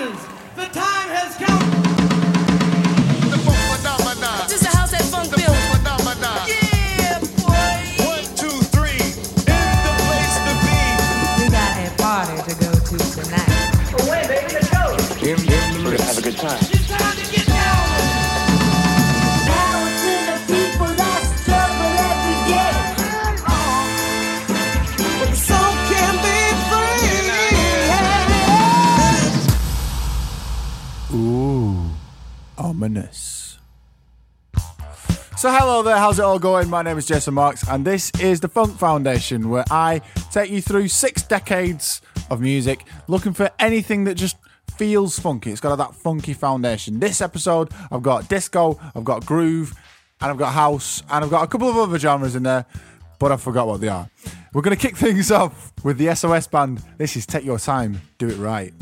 the time there, how's it all going? My name is Jason Marks, and this is the Funk Foundation, where I take you through six decades of music, looking for anything that just feels funky. It's got that funky foundation. This episode, I've got disco, I've got groove, and I've got house, and I've got a couple of other genres in there, but I forgot what they are. We're going to kick things off with the SOS band. This is Take Your Time, Do It Right.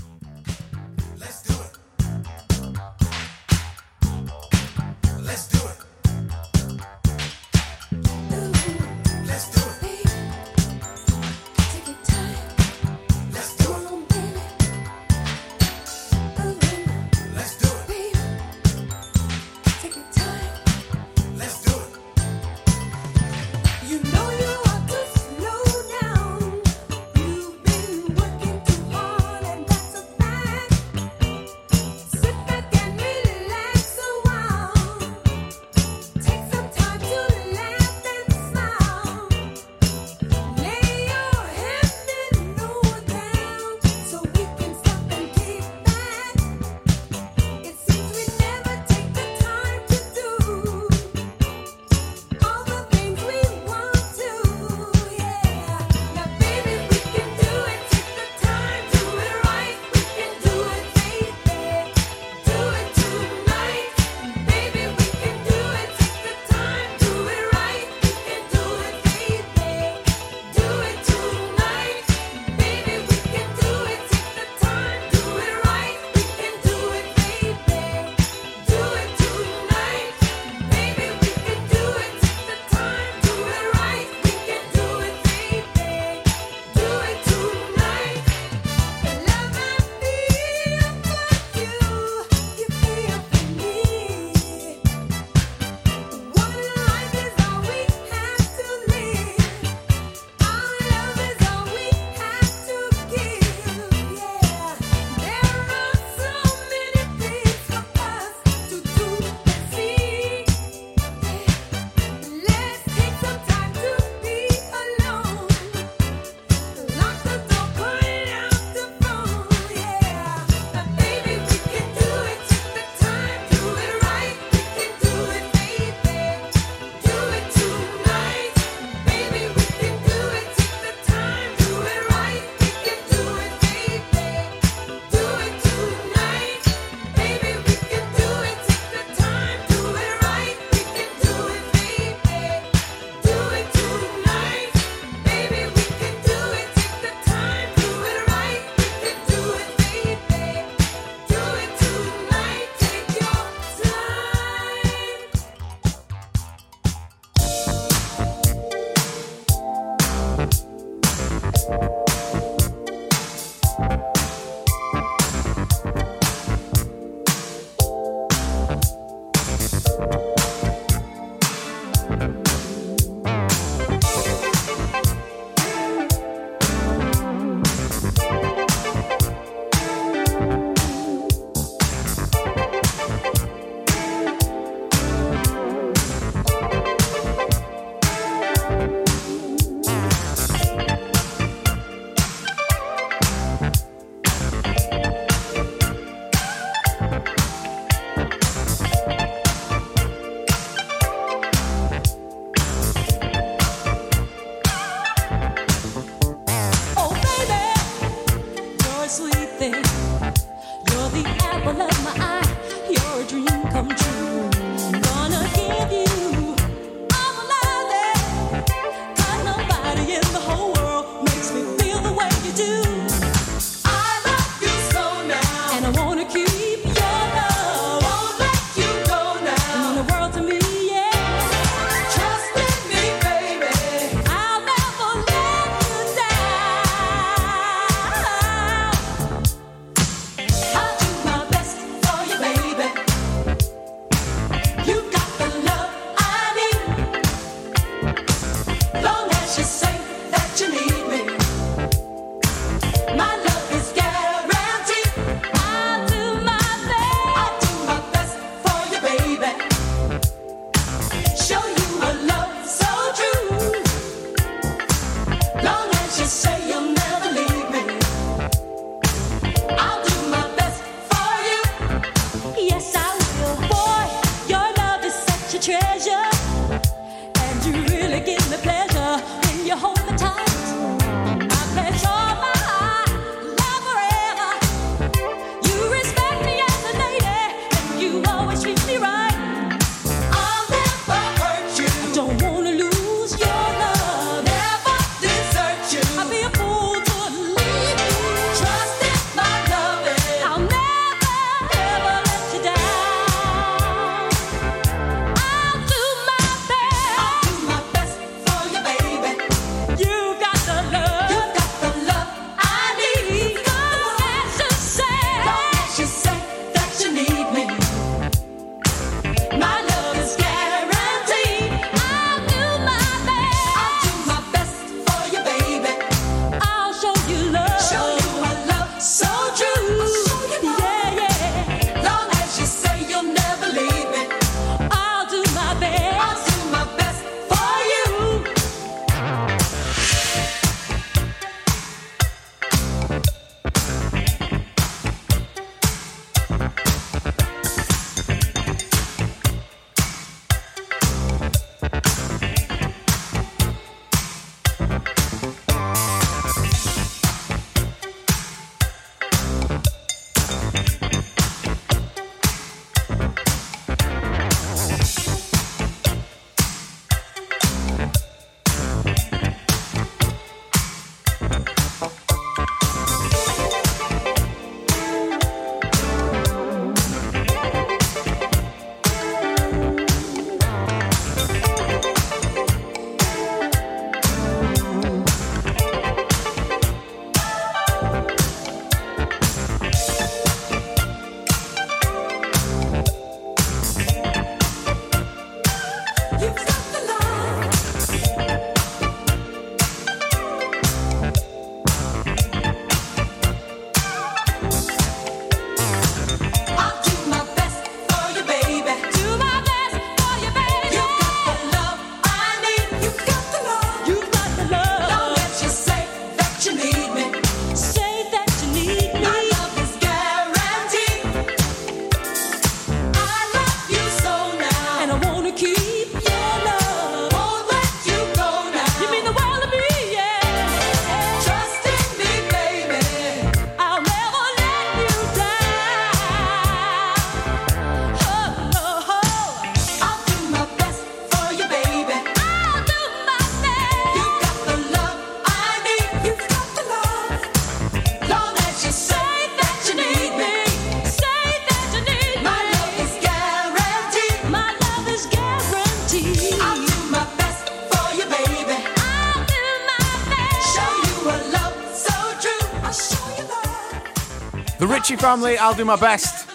Family, I'll Do My Best,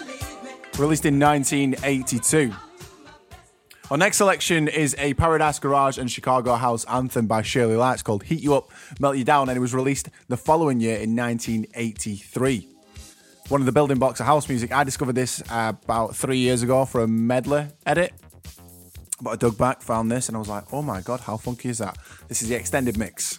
released in 1982. Our next selection is a Paradise Garage and Chicago House anthem by Shirley Lites called Heat You Up, Melt You Down, and it was released the following year in 1983. One of the building blocks of house music. I discovered this about three years ago for a medley edit. But I dug back, found this, and I was like, oh my god, how funky is that? This is the extended mix.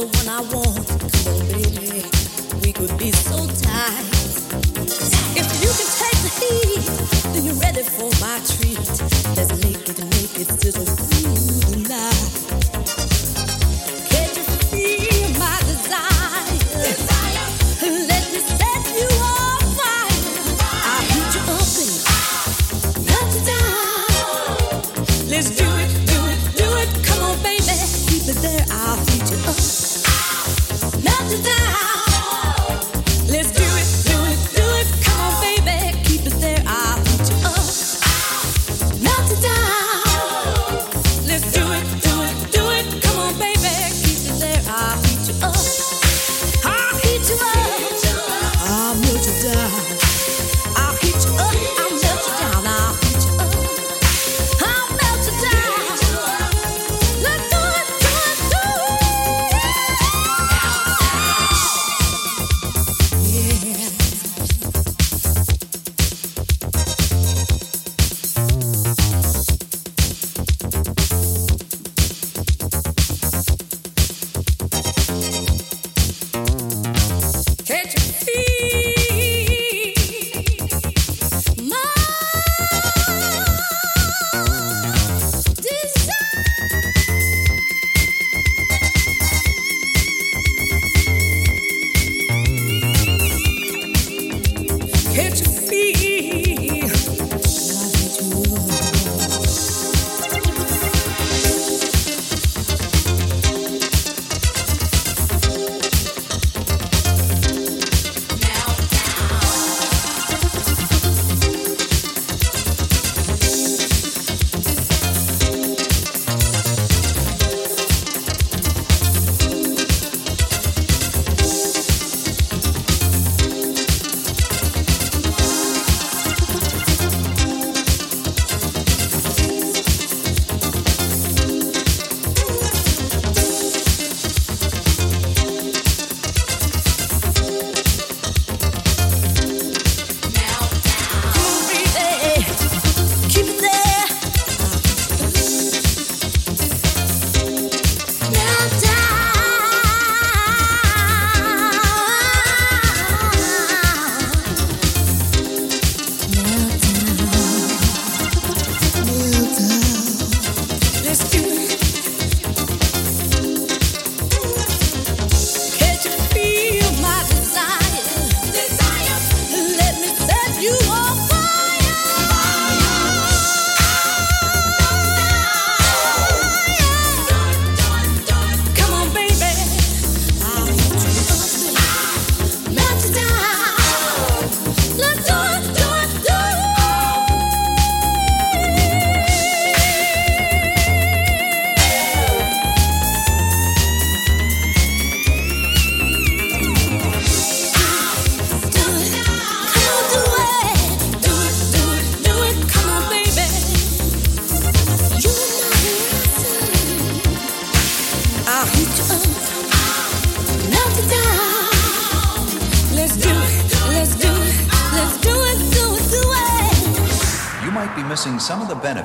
the one I want. Come on, baby, we could be so tight. If you can take the heat, then you're ready for my treat. Let's make it, make it sizzle through the night.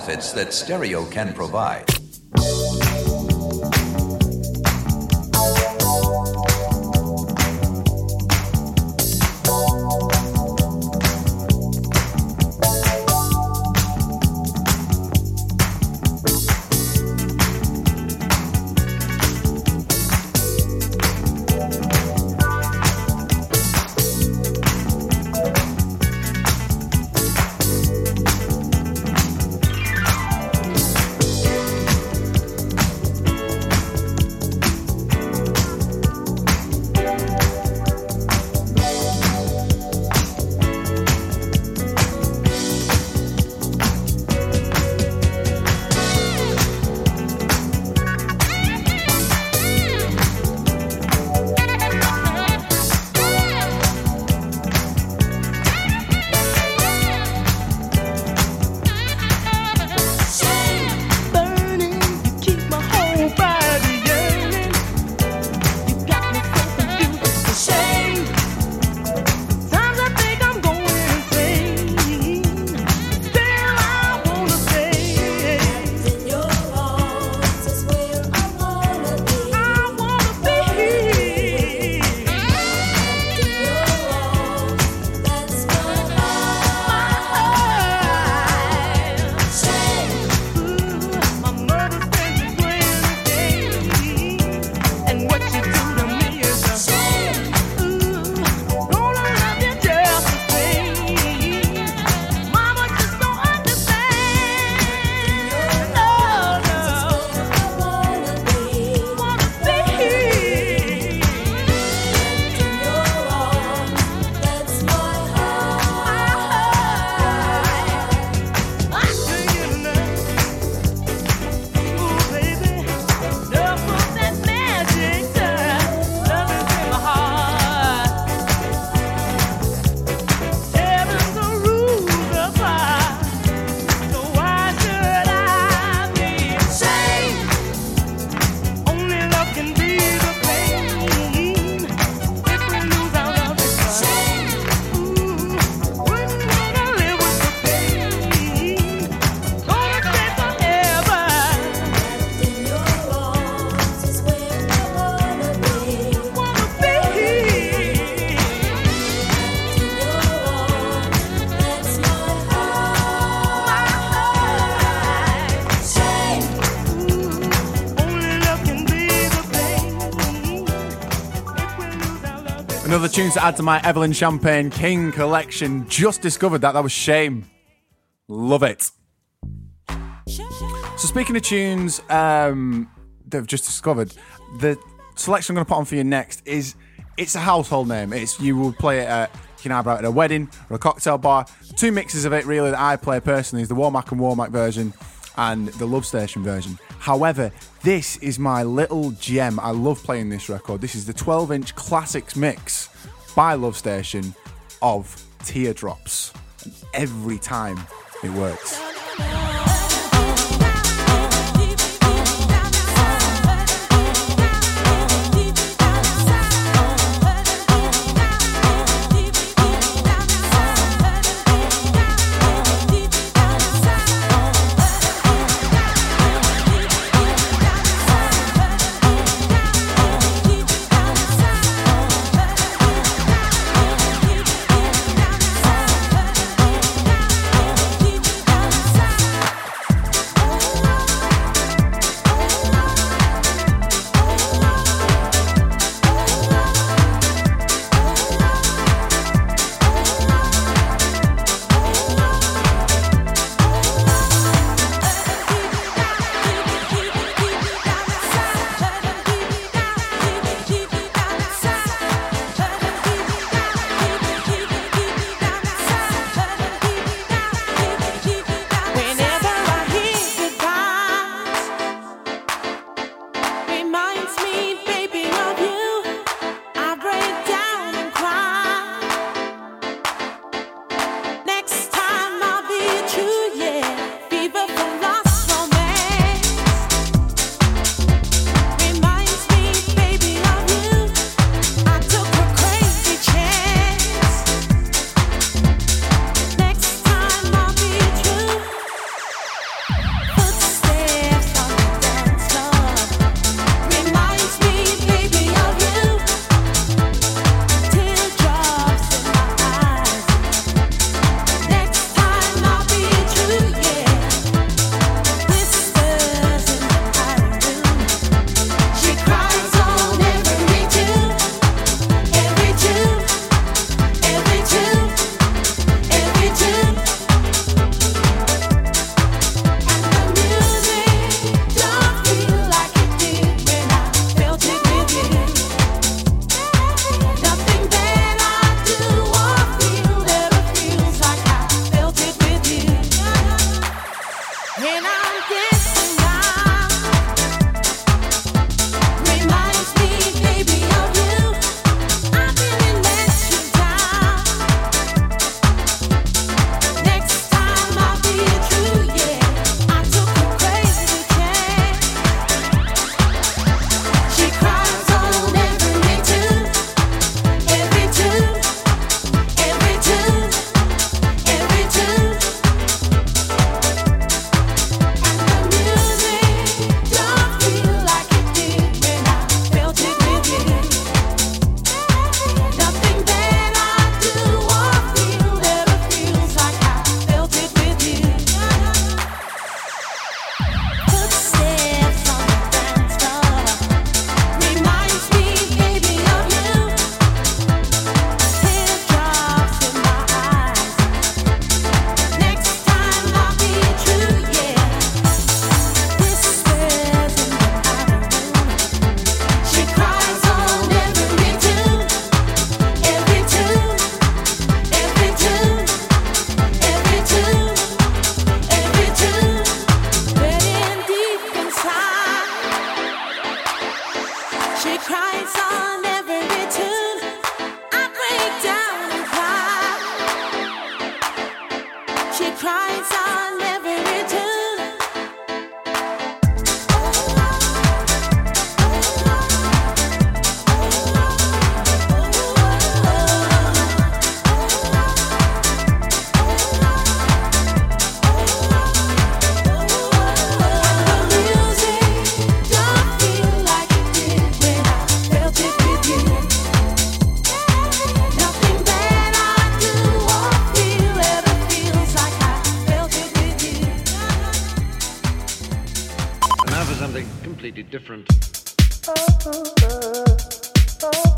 Benefits that stereo can provide. To add to my Evelyn Champagne King collection. Just discovered that. That was shame. Love it. So speaking of tunes um, that I've just discovered, the selection I'm going to put on for you next is it's a household name. It's you will play it at either at a wedding or a cocktail bar. Two mixes of it really that I play personally is the Womack and Womack version and the Love Station version. However, this is my little gem. I love playing this record. This is the 12 inch classics mix by Love Station of Teardrops. And every time it works.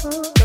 Oh.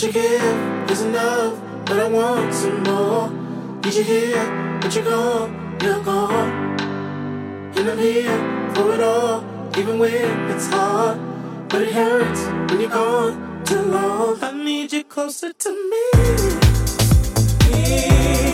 What you give is enough, but I want some more. Need you here, but you're gone, you're gone. And I'm here for it all, even when it's hard. But it hurts when you're gone too long. I need you closer to me. me.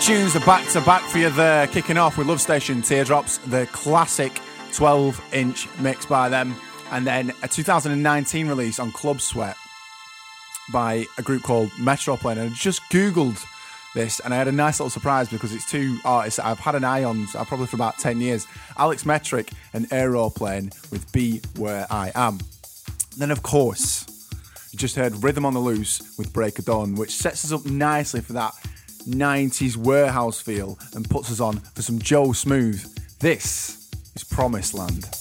Tunes are back to back for you there. Kicking off with Lovestation Teardrops, the classic 12 inch mix by them, and then a 2019 release on Club Sweat by a group called Metroplane. And I just Googled this and I had a nice little surprise because it's two artists that I've had an eye on uh, probably for about 10 years Alex Metric and Aeroplane with Be Where I Am. Then, of course, you just heard Rhythm on the Loose with Break of Dawn, which sets us up nicely for that 90s warehouse feel and puts us on for some Joe Smooth. This is Promised Land.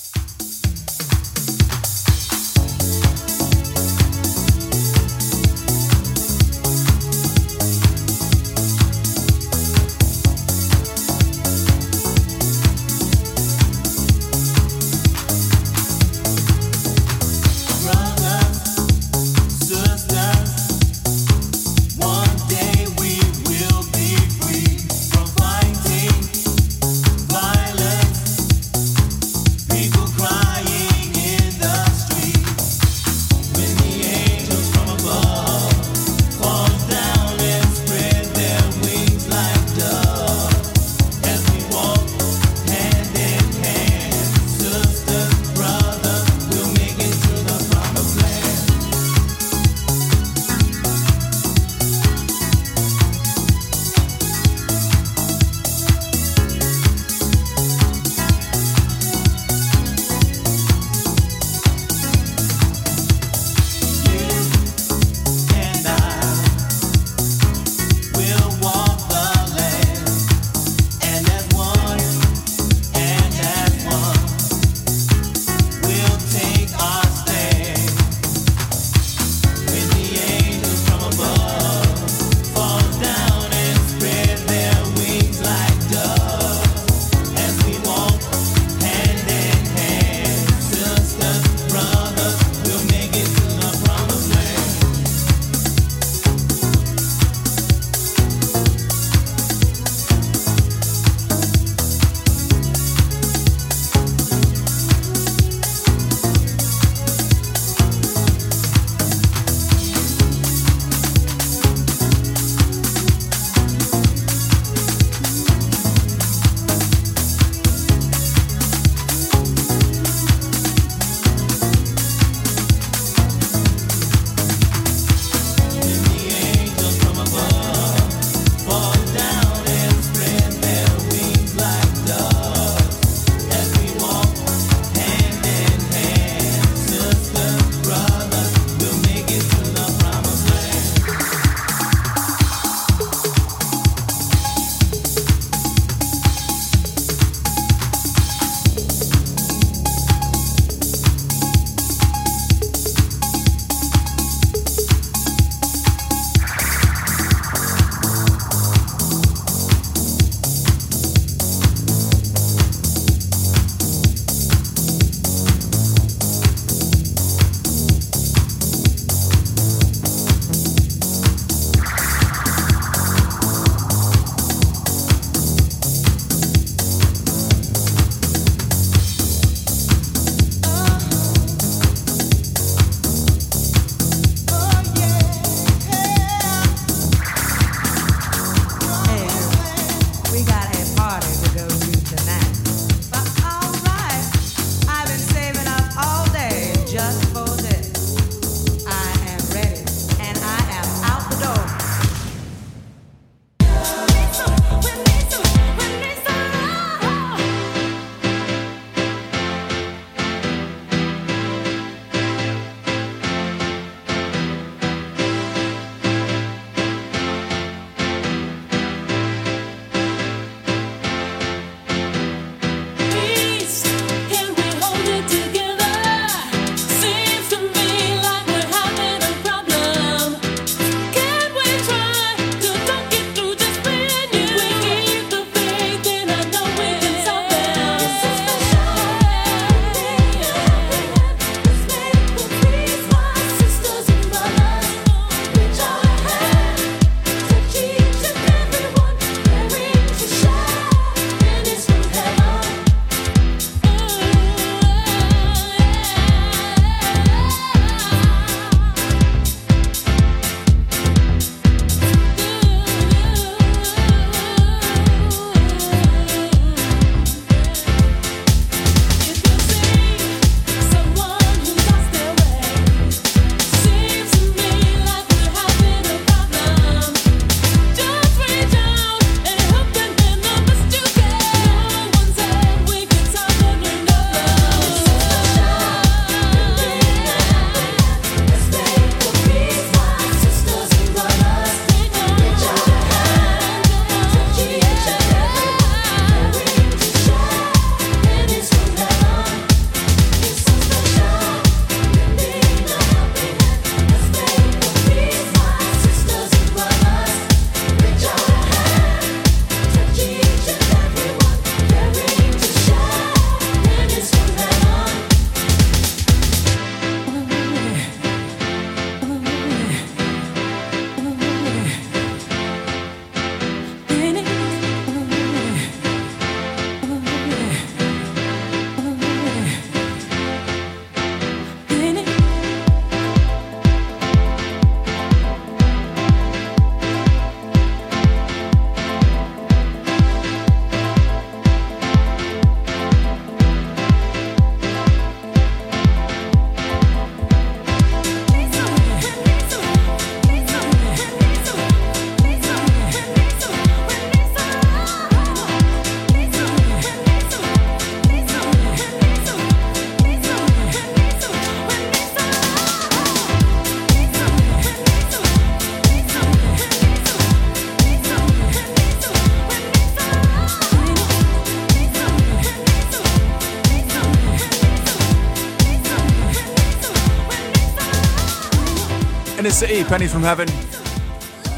City, Pennies from Heaven.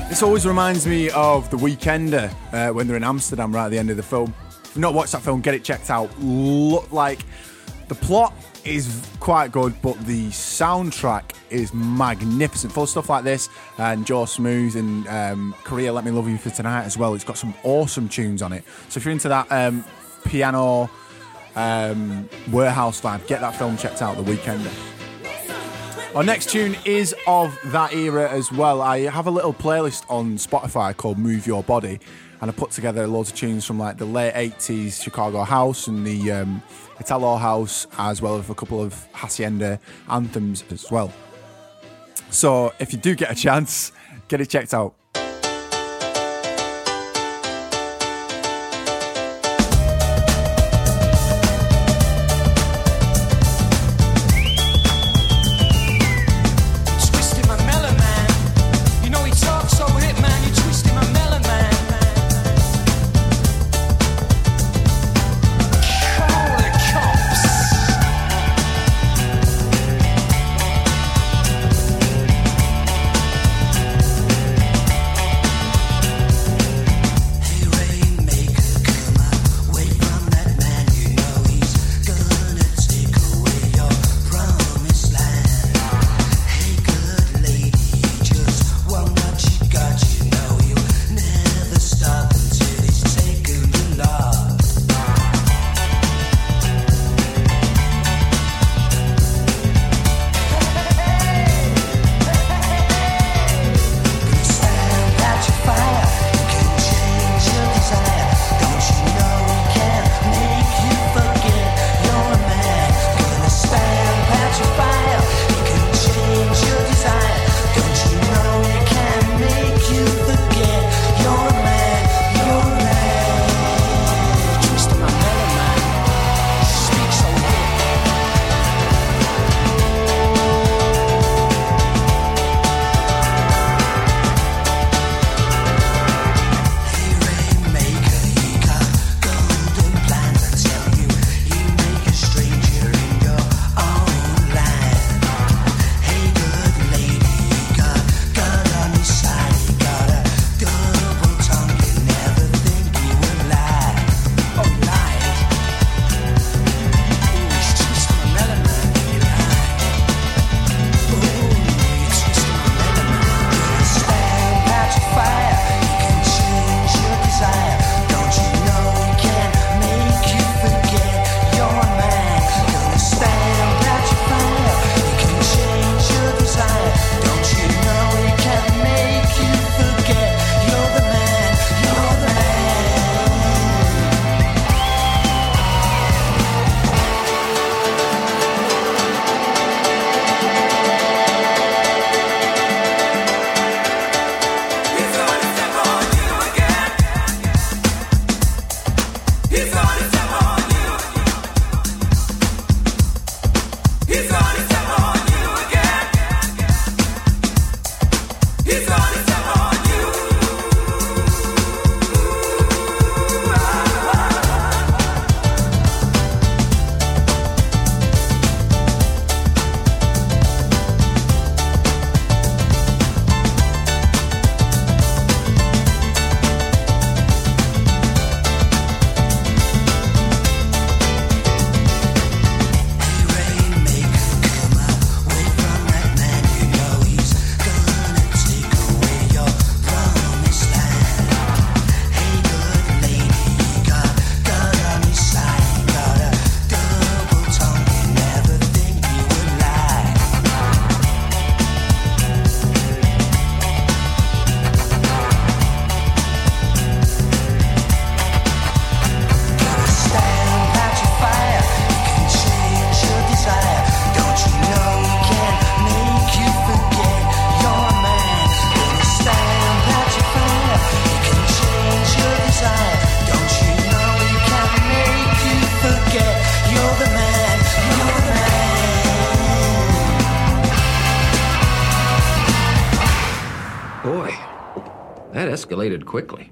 This always reminds me of The Weekender uh, when they're in Amsterdam right at the end of the film. If you've not watched that film, get it checked out. Look like the plot is quite good, but the soundtrack is magnificent. Full of stuff like this, and Joe Smooth and um, Kariya Let Me Love You for Tonight as well. It's got some awesome tunes on it. So if you're into that um, piano um, warehouse vibe, get that film checked out, The Weekender. Our next tune is of that era as well. I have a little playlist on Spotify called Move Your Body, and I put together loads of tunes from like the late 80s Chicago House and the um, Italo House, as well as a couple of Hacienda anthems as well. So if you do get a chance, get it checked out. Escalated quickly.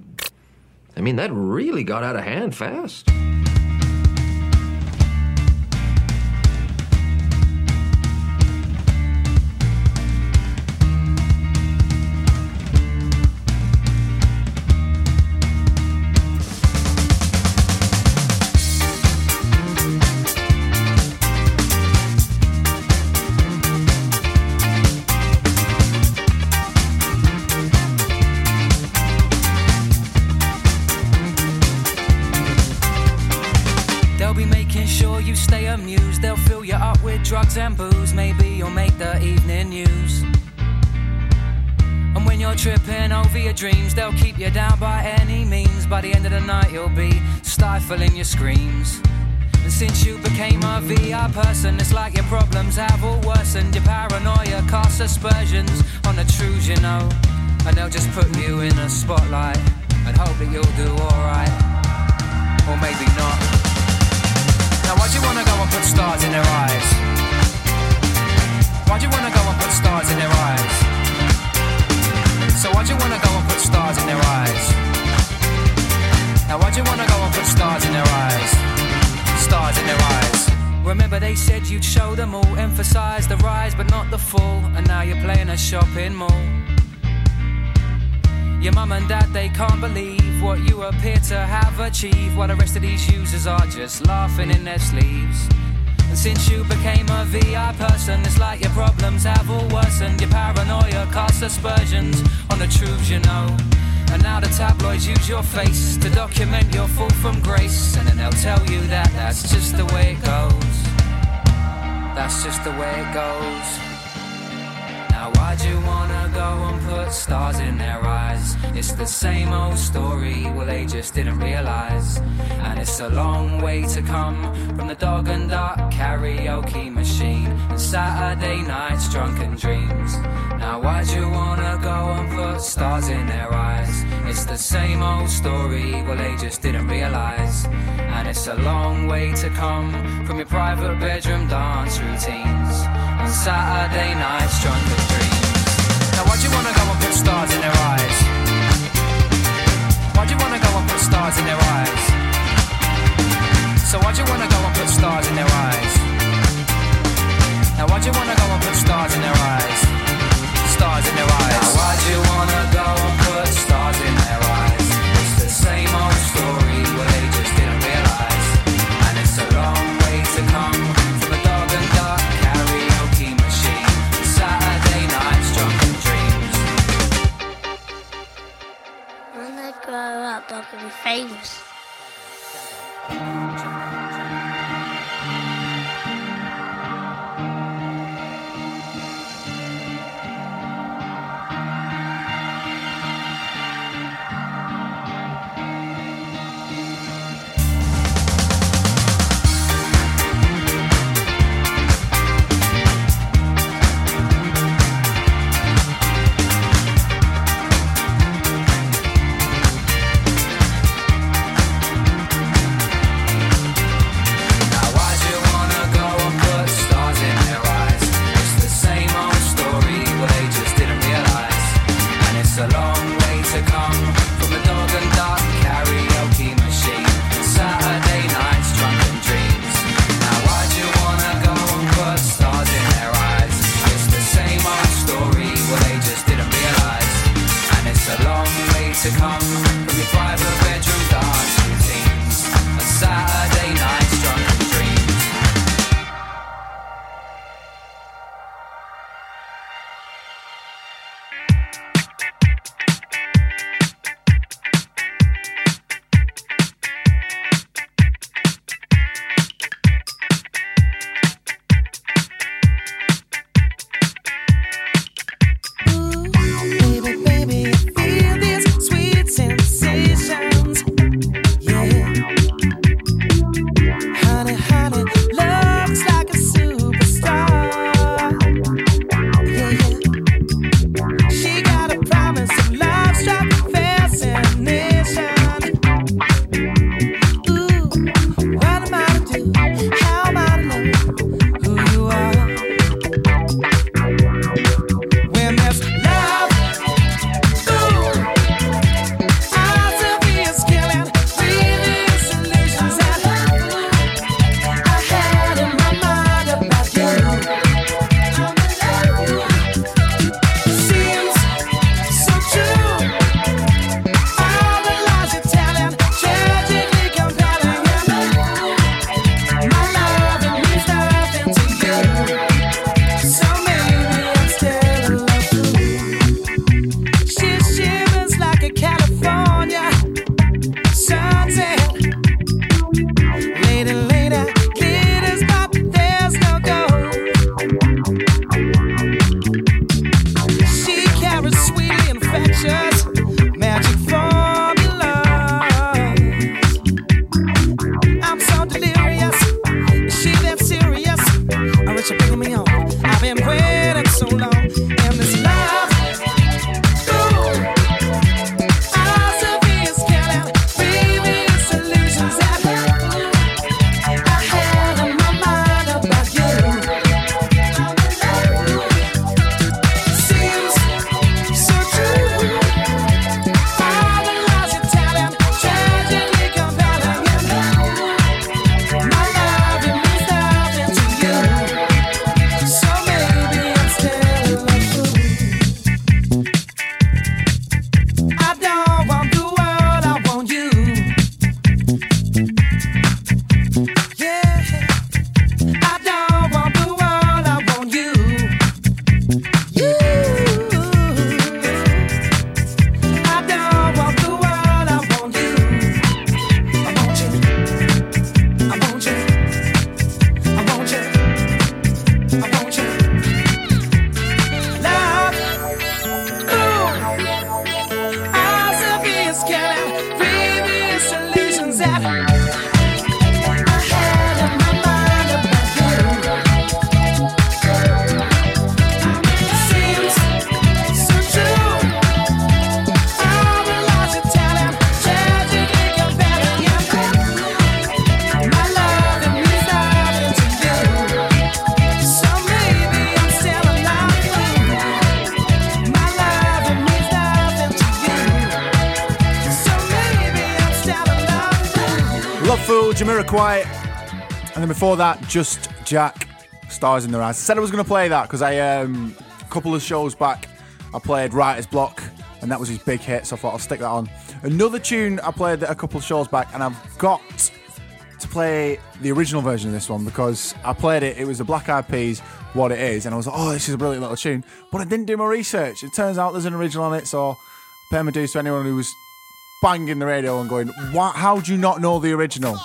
I mean, that really got out of hand fast. Screams. And since you became a VI person, it's like your problems have all worsened. Your paranoia casts aspersions on the truths you know. And they'll just put you in a spotlight and hope that you'll do alright. Or maybe not. Now, why'd you wanna go and put stars in their eyes? Why'd you wanna go and put stars in their eyes? So why'd you wanna go and put stars in their eyes? Now why'd you wanna go and put stars in their eyes? Stars in their eyes. Remember they said you'd show them all, emphasize the rise but not the fall, and now you're playing a shopping mall. Your mum and dad they can't believe what you appear to have achieved, while the rest of these users are just laughing in their sleeves. And since you became a VI person, it's like your problems have all worsened. Your paranoia casts aspersions on the truths you know. And now the tabloids use your face to document your fall from grace. And then they'll tell you that that's just the way it goes. That's just the way it goes. Now why'd you wanna go and put stars in their eyes? It's the same old story, well they just didn't realise. And it's a long way to come from the dog and duck karaoke machine and Saturday nights drunken dreams. Now why'd you wanna go and put stars in their eyes? It's the same old story, well they just didn't realise. And it's a long way to come from your private bedroom dance routines and Saturday nights drunken dreams. Now why'd you wanna go and put stars in their eyes? Why'd you wanna go and put stars in their eyes? So why'd you wanna go and put stars in their eyes? Now why'd you wanna go and put stars in their eyes? Stars in their eyes. Now why'd you wanna go and put stars in their eyes? It's the same old story, well they just didn't realise. And it's a long way to come from a dog and duck karaoke machine. Saturday nights drunken dreams. When I grow up, I'm gonna be famous. Quiet. And then before that, Just Jack, Stars in Their Eyes. I said I was going to play that because I, um, a couple of shows back, I played Writer's Block and that was his big hit, so I thought I'll stick that on. Another tune I played a couple of shows back and I've got to play the original version of this one because I played it, it was the Black Eyed Peas, What It Is, and I was like, oh, this is a brilliant little tune. But I didn't do my research. It turns out there's an original on it, so pay my dues to anyone who was banging the radio and going, how do you not know the original?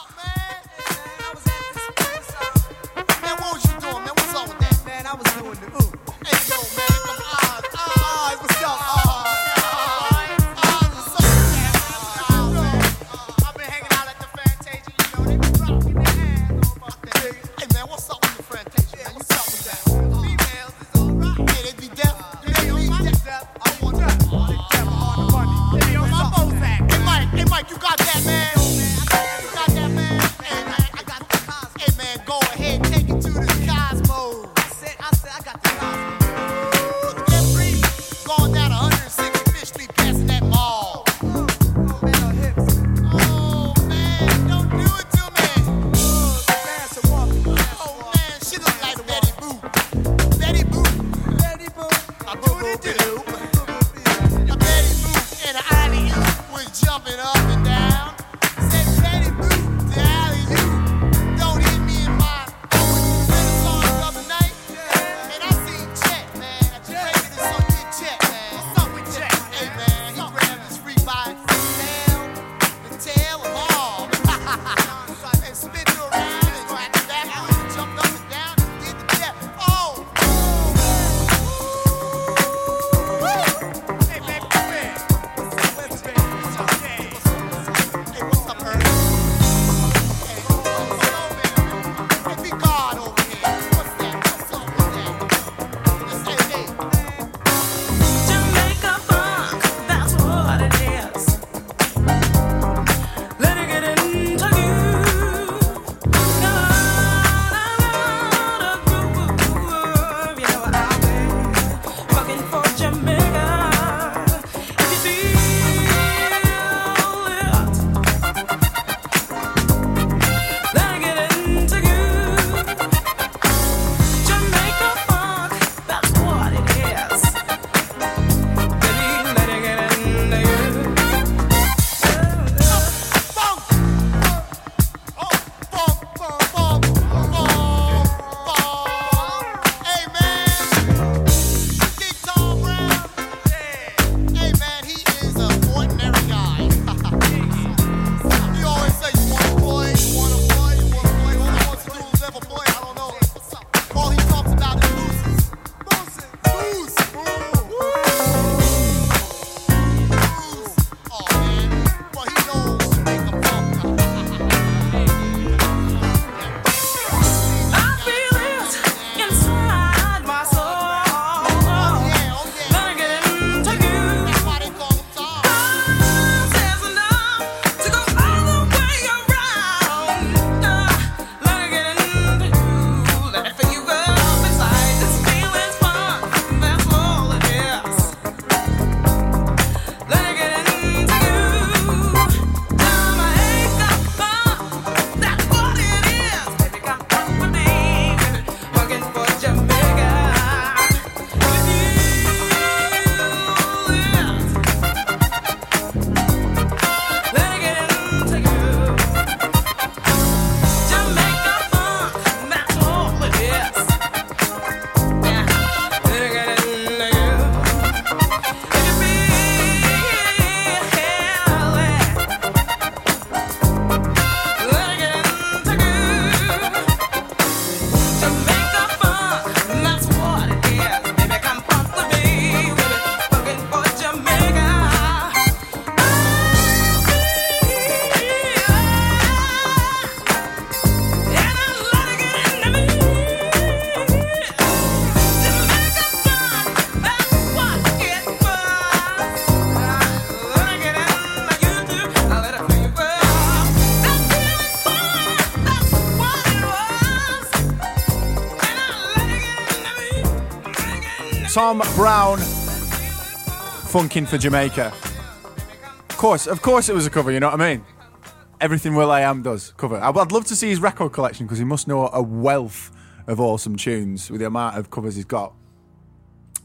Tom Browne, Funkin' for Jamaica. Of course, of course it was a cover, you know what I mean? Everything will.i.am does cover. I'd love to see his record collection because he must know a wealth of awesome tunes with the amount of covers he's got.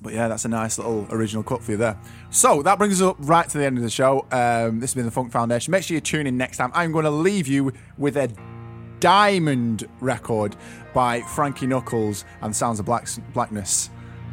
But yeah, that's a nice little original cut for you there. So that brings us up right to the end of the show. Um, this has been the Funk Foundation. Make sure you tune in next time. I'm going to leave you with a diamond record by Frankie Knuckles and Sounds of Black- Blackness.